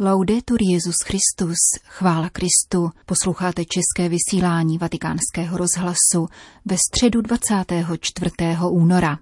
Laudetur Jezus Christus, chvála Kristu, posloucháte české vysílání Vatikánského rozhlasu ve středu 24. února.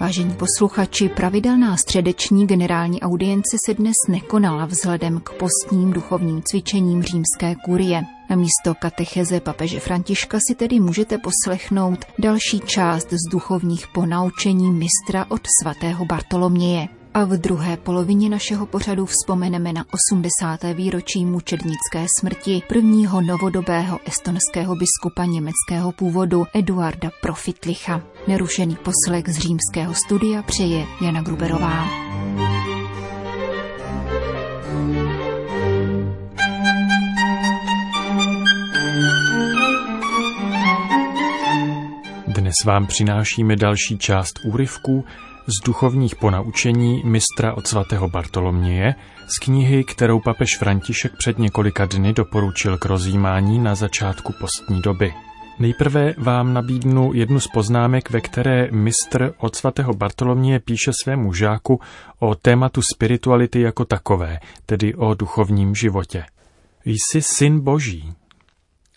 Vážení posluchači, pravidelná středeční generální audience se dnes nekonala vzhledem k postním duchovním cvičením římské kurie. Na místo katecheze papeže Františka si tedy můžete poslechnout další část z duchovních ponaučení mistra od svatého Bartoloměje. A v druhé polovině našeho pořadu vzpomeneme na 80. výročí mučednické smrti prvního novodobého estonského biskupa německého původu Eduarda Profitlicha. Nerušený poslech z římského studia přeje Jana Gruberová. Dnes vám přinášíme další část úryvků z duchovních ponaučení mistra od svatého Bartoloměje z knihy, kterou papež František před několika dny doporučil k rozjímání na začátku postní doby. Nejprve vám nabídnu jednu z poznámek, ve které mistr od svatého Bartoloměje píše svému žáku o tématu spirituality jako takové, tedy o duchovním životě. Jsi syn boží,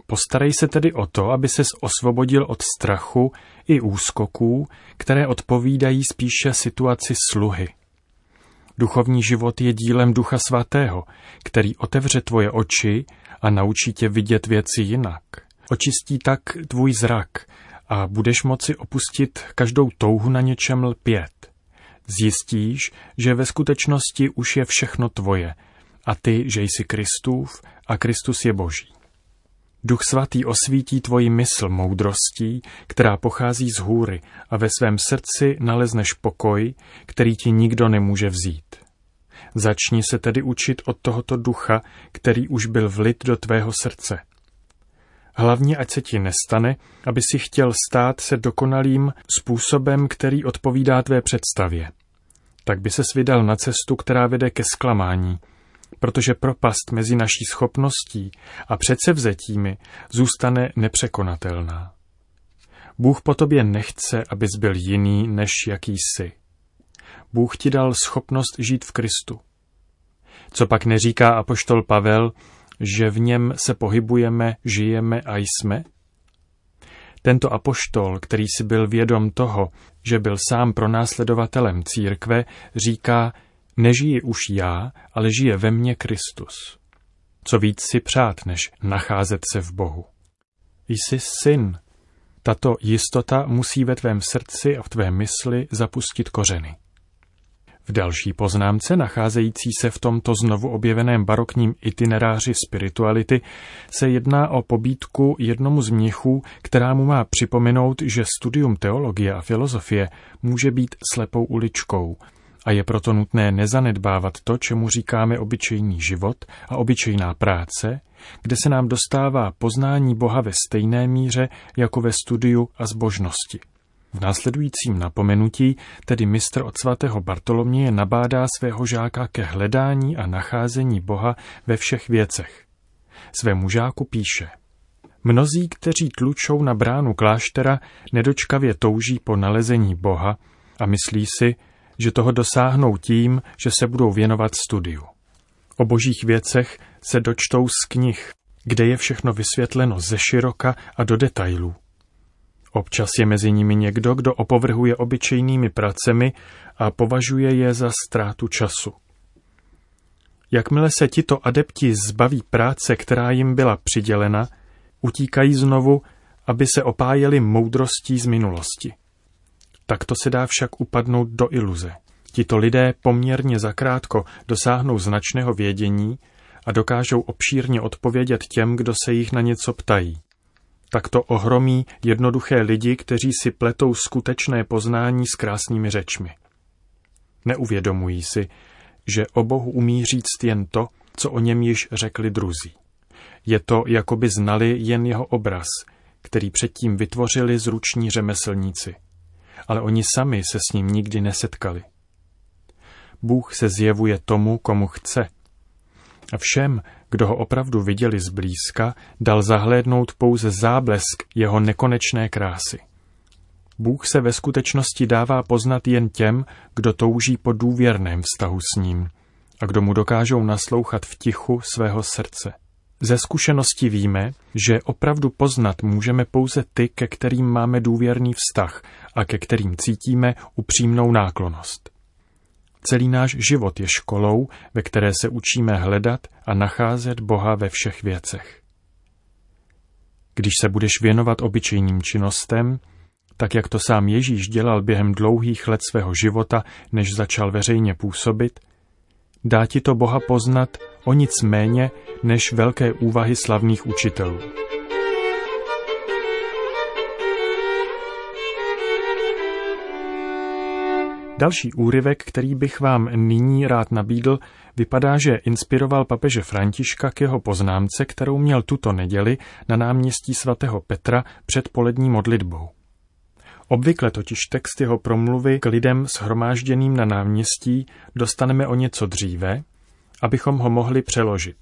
Postarej se tedy o to, aby ses osvobodil od strachu i úskoků, které odpovídají spíše situaci sluhy. Duchovní život je dílem Ducha Svatého, který otevře tvoje oči a naučí tě vidět věci jinak. Očistí tak tvůj zrak a budeš moci opustit každou touhu na něčem lpět. Zjistíš, že ve skutečnosti už je všechno tvoje a ty, že jsi Kristův a Kristus je Boží. Duch svatý osvítí tvoji mysl moudrostí, která pochází z hůry a ve svém srdci nalezneš pokoj, který ti nikdo nemůže vzít. Začni se tedy učit od tohoto ducha, který už byl vlit do tvého srdce. Hlavně, ať se ti nestane, aby si chtěl stát se dokonalým způsobem, který odpovídá tvé představě. Tak by se vydal na cestu, která vede ke zklamání, protože propast mezi naší schopností a předsevzetími zůstane nepřekonatelná. Bůh po tobě nechce, abys byl jiný, než jaký jsi. Bůh ti dal schopnost žít v Kristu. Co pak neříká apoštol Pavel, že v něm se pohybujeme, žijeme a jsme? Tento apoštol, který si byl vědom toho, že byl sám pronásledovatelem církve, říká, Nežiji už já, ale žije ve mně Kristus. Co víc si přát, než nacházet se v Bohu. Jsi syn. Tato jistota musí ve tvém srdci a v tvé mysli zapustit kořeny. V další poznámce, nacházející se v tomto znovu objeveném barokním itineráři spirituality, se jedná o pobídku jednomu z měchů, která mu má připomenout, že studium teologie a filozofie může být slepou uličkou, a je proto nutné nezanedbávat to, čemu říkáme obyčejný život a obyčejná práce, kde se nám dostává poznání Boha ve stejné míře jako ve studiu a zbožnosti. V následujícím napomenutí tedy mistr od svatého Bartoloměje nabádá svého žáka ke hledání a nacházení Boha ve všech věcech. Svému žáku píše Mnozí, kteří tlučou na bránu kláštera, nedočkavě touží po nalezení Boha a myslí si, že toho dosáhnou tím, že se budou věnovat studiu. O božích věcech se dočtou z knih, kde je všechno vysvětleno ze široka a do detailů. Občas je mezi nimi někdo, kdo opovrhuje obyčejnými pracemi a považuje je za ztrátu času. Jakmile se tito adepti zbaví práce, která jim byla přidělena, utíkají znovu, aby se opájeli moudrostí z minulosti. Takto se dá však upadnout do iluze. Tito lidé poměrně zakrátko dosáhnou značného vědění a dokážou obšírně odpovědět těm, kdo se jich na něco ptají. Takto ohromí jednoduché lidi, kteří si pletou skutečné poznání s krásnými řečmi. Neuvědomují si, že o Bohu umí říct jen to, co o něm již řekli druzí. Je to, jako by znali jen jeho obraz, který předtím vytvořili zruční řemeslníci – ale oni sami se s ním nikdy nesetkali. Bůh se zjevuje tomu, komu chce. A všem, kdo ho opravdu viděli zblízka, dal zahlédnout pouze záblesk jeho nekonečné krásy. Bůh se ve skutečnosti dává poznat jen těm, kdo touží po důvěrném vztahu s ním a kdo mu dokážou naslouchat v tichu svého srdce. Ze zkušenosti víme, že opravdu poznat můžeme pouze ty, ke kterým máme důvěrný vztah a ke kterým cítíme upřímnou náklonost. Celý náš život je školou, ve které se učíme hledat a nacházet Boha ve všech věcech. Když se budeš věnovat obyčejným činnostem, tak jak to sám Ježíš dělal během dlouhých let svého života, než začal veřejně působit, dá ti to Boha poznat o nic méně než velké úvahy slavných učitelů. Další úryvek, který bych vám nyní rád nabídl, vypadá, že inspiroval papeže Františka k jeho poznámce, kterou měl tuto neděli na náměstí svatého Petra před polední modlitbou. Obvykle totiž text jeho promluvy k lidem shromážděným na náměstí dostaneme o něco dříve, abychom ho mohli přeložit.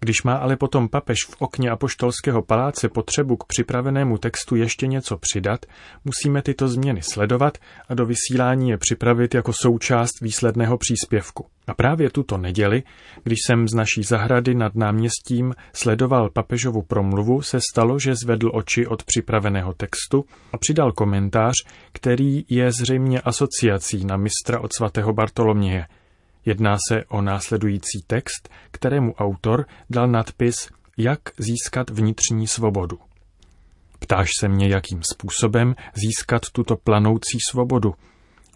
Když má ale potom papež v okně apoštolského paláce potřebu k připravenému textu ještě něco přidat, musíme tyto změny sledovat a do vysílání je připravit jako součást výsledného příspěvku. A právě tuto neděli, když jsem z naší zahrady nad náměstím sledoval papežovu promluvu, se stalo, že zvedl oči od připraveného textu a přidal komentář, který je zřejmě asociací na mistra od svatého Bartoloměje – Jedná se o následující text, kterému autor dal nadpis Jak získat vnitřní svobodu. Ptáš se mě, jakým způsobem získat tuto planoucí svobodu.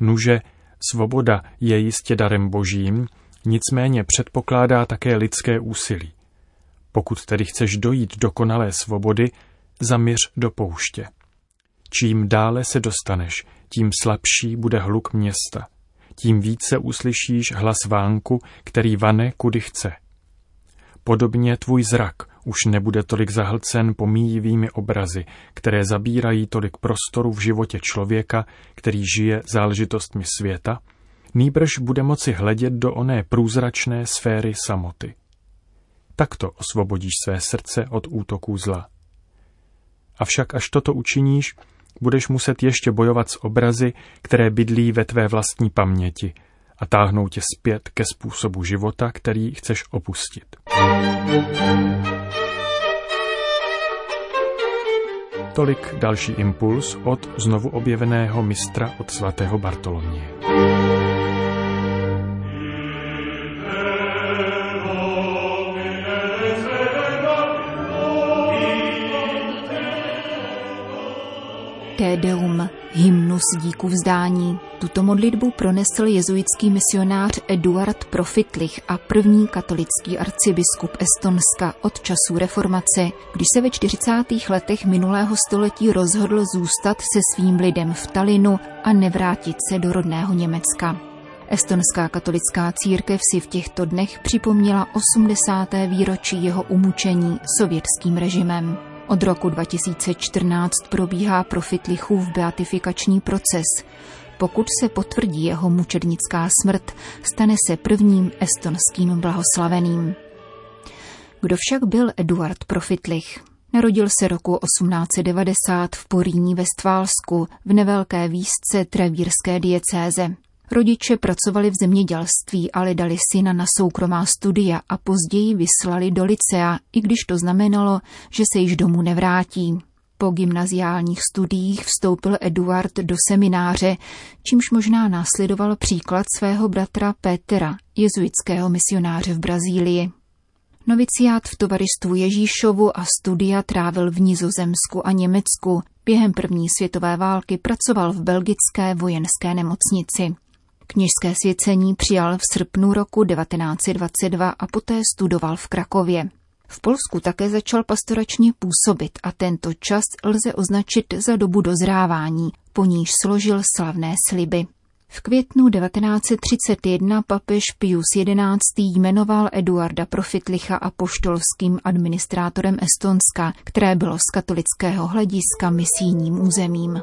Nuže, svoboda je jistě darem božím, nicméně předpokládá také lidské úsilí. Pokud tedy chceš dojít dokonalé svobody, zaměř do pouště. Čím dále se dostaneš, tím slabší bude hluk města – tím více uslyšíš hlas vánku, který vane kudy chce. Podobně tvůj zrak už nebude tolik zahlcen pomíjivými obrazy, které zabírají tolik prostoru v životě člověka, který žije záležitostmi světa, nýbrž bude moci hledět do oné průzračné sféry samoty. Takto osvobodíš své srdce od útoků zla. Avšak až toto učiníš, budeš muset ještě bojovat s obrazy, které bydlí ve tvé vlastní paměti a táhnou tě zpět ke způsobu života, který chceš opustit. Tolik další impuls od znovu objeveného mistra od svatého Bartoloměje. Te Deum, hymnus díku vzdání. Tuto modlitbu pronesl jezuitský misionář Eduard Profitlich a první katolický arcibiskup Estonska od času reformace, když se ve 40. letech minulého století rozhodl zůstat se svým lidem v Talinu a nevrátit se do rodného Německa. Estonská katolická církev si v těchto dnech připomněla 80. výročí jeho umučení sovětským režimem. Od roku 2014 probíhá Profitlichův beatifikační proces. Pokud se potvrdí jeho mučednická smrt, stane se prvním estonským blahoslaveným. Kdo však byl Eduard Profitlich? Narodil se roku 1890 v Poríní ve Stválsku v nevelké výzce Trevírské diecéze. Rodiče pracovali v zemědělství, ale dali syna na soukromá studia a později vyslali do licea, i když to znamenalo, že se již domů nevrátí. Po gymnaziálních studiích vstoupil Eduard do semináře, čímž možná následoval příklad svého bratra Petra, jezuitského misionáře v Brazílii. Noviciát v tovaristu Ježíšovu a studia trávil v Nizozemsku a Německu. Během první světové války pracoval v belgické vojenské nemocnici. Kněžské svěcení přijal v srpnu roku 1922 a poté studoval v Krakově. V Polsku také začal pastoračně působit a tento čas lze označit za dobu dozrávání, po níž složil slavné sliby. V květnu 1931 papež Pius XI. jmenoval Eduarda Profitlicha apoštolským administrátorem Estonska, které bylo z katolického hlediska misijním územím.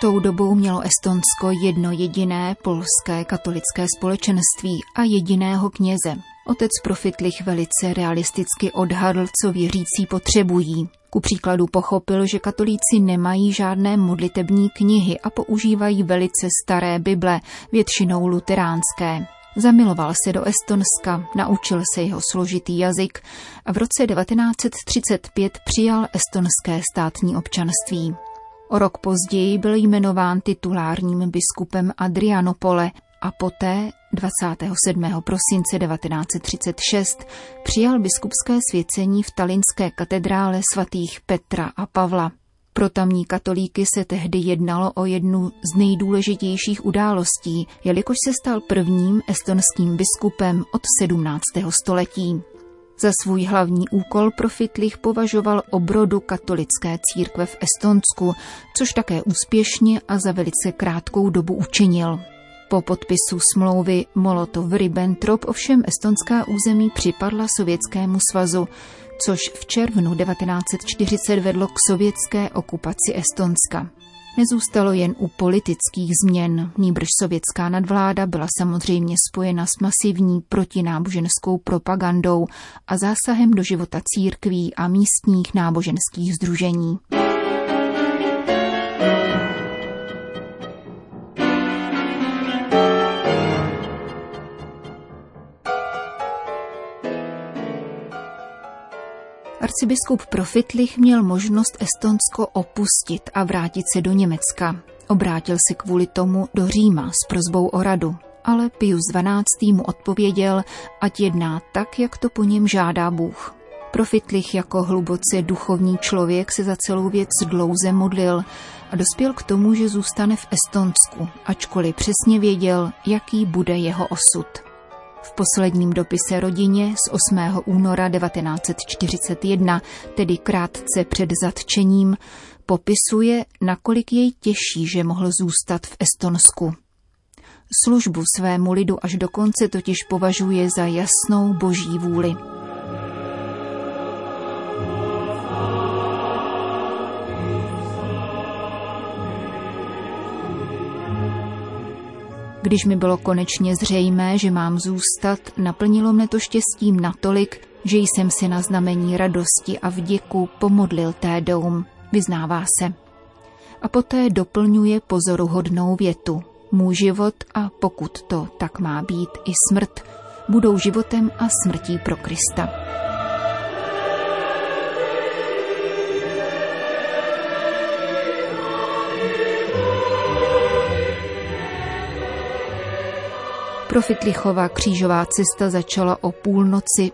Tou dobou mělo Estonsko jedno jediné polské katolické společenství a jediného kněze. Otec Profitlich velice realisticky odhadl, co věřící potřebují. Ku příkladu pochopil, že katolíci nemají žádné modlitební knihy a používají velice staré Bible, většinou luteránské. Zamiloval se do Estonska, naučil se jeho složitý jazyk a v roce 1935 přijal estonské státní občanství. O rok později byl jmenován titulárním biskupem Adrianopole a poté 27. prosince 1936 přijal biskupské svěcení v talinské katedrále svatých Petra a Pavla. Pro tamní katolíky se tehdy jednalo o jednu z nejdůležitějších událostí, jelikož se stal prvním estonským biskupem od 17. století. Za svůj hlavní úkol Profitlich považoval obrodu katolické církve v Estonsku, což také úspěšně a za velice krátkou dobu učinil. Po podpisu smlouvy Molotov-Ribbentrop ovšem estonská území připadla Sovětskému svazu, což v červnu 1940 vedlo k sovětské okupaci Estonska. Nezůstalo jen u politických změn, nýbrž sovětská nadvláda byla samozřejmě spojena s masivní protináboženskou propagandou a zásahem do života církví a místních náboženských združení. Arcibiskup Profitlich měl možnost Estonsko opustit a vrátit se do Německa. Obrátil se kvůli tomu do Říma s prozbou o radu, ale Pius XII. mu odpověděl, ať jedná tak, jak to po něm žádá Bůh. Profitlich jako hluboce duchovní člověk se za celou věc dlouze modlil a dospěl k tomu, že zůstane v Estonsku, ačkoliv přesně věděl, jaký bude jeho osud. V posledním dopise rodině z 8. února 1941, tedy krátce před zatčením, popisuje, nakolik jej těší, že mohl zůstat v Estonsku. Službu svému lidu až do konce totiž považuje za jasnou boží vůli. Když mi bylo konečně zřejmé, že mám zůstat, naplnilo mne to štěstím natolik, že jsem si na znamení radosti a vděku pomodlil té doum, vyznává se. A poté doplňuje pozoruhodnou větu. Můj život a pokud to tak má být i smrt, budou životem a smrtí pro Krista. Profitlichova křížová cesta začala o půlnoci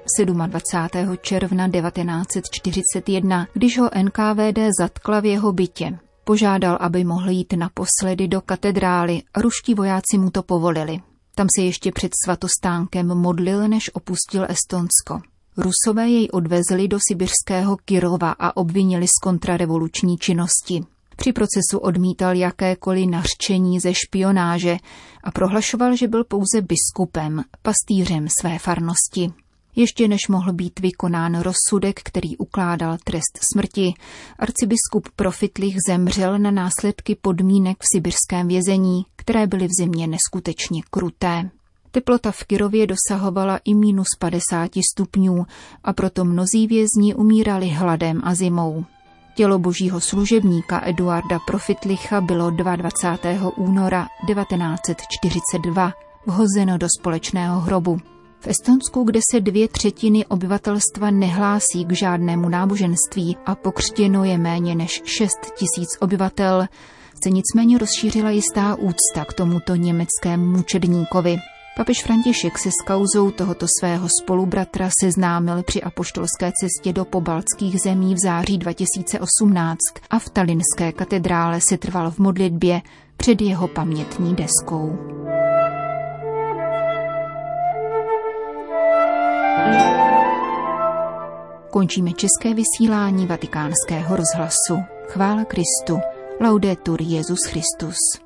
27. června 1941, když ho NKVD zatkla v jeho bytě. Požádal, aby mohl jít naposledy do katedrály a ruští vojáci mu to povolili. Tam se ještě před svatostánkem modlil, než opustil Estonsko. Rusové jej odvezli do sibirského Kirova a obvinili z kontrarevoluční činnosti. Při procesu odmítal jakékoliv nařčení ze špionáže a prohlašoval, že byl pouze biskupem, pastýřem své farnosti. Ještě než mohl být vykonán rozsudek, který ukládal trest smrti, arcibiskup Profitlich zemřel na následky podmínek v sibirském vězení, které byly v zimě neskutečně kruté. Teplota v Kirově dosahovala i minus 50 stupňů a proto mnozí vězni umírali hladem a zimou. Tělo božího služebníka Eduarda Profitlicha bylo 22. února 1942 vhozeno do společného hrobu. V Estonsku, kde se dvě třetiny obyvatelstva nehlásí k žádnému náboženství a pokřtěno je méně než 6 tisíc obyvatel, se nicméně rozšířila jistá úcta k tomuto německému mučedníkovi. Papež František se s kauzou tohoto svého spolubratra seznámil při apoštolské cestě do pobaltských zemí v září 2018 a v talinské katedrále se trval v modlitbě před jeho pamětní deskou. Končíme české vysílání vatikánského rozhlasu. Chvála Kristu. Laudetur Jezus Christus.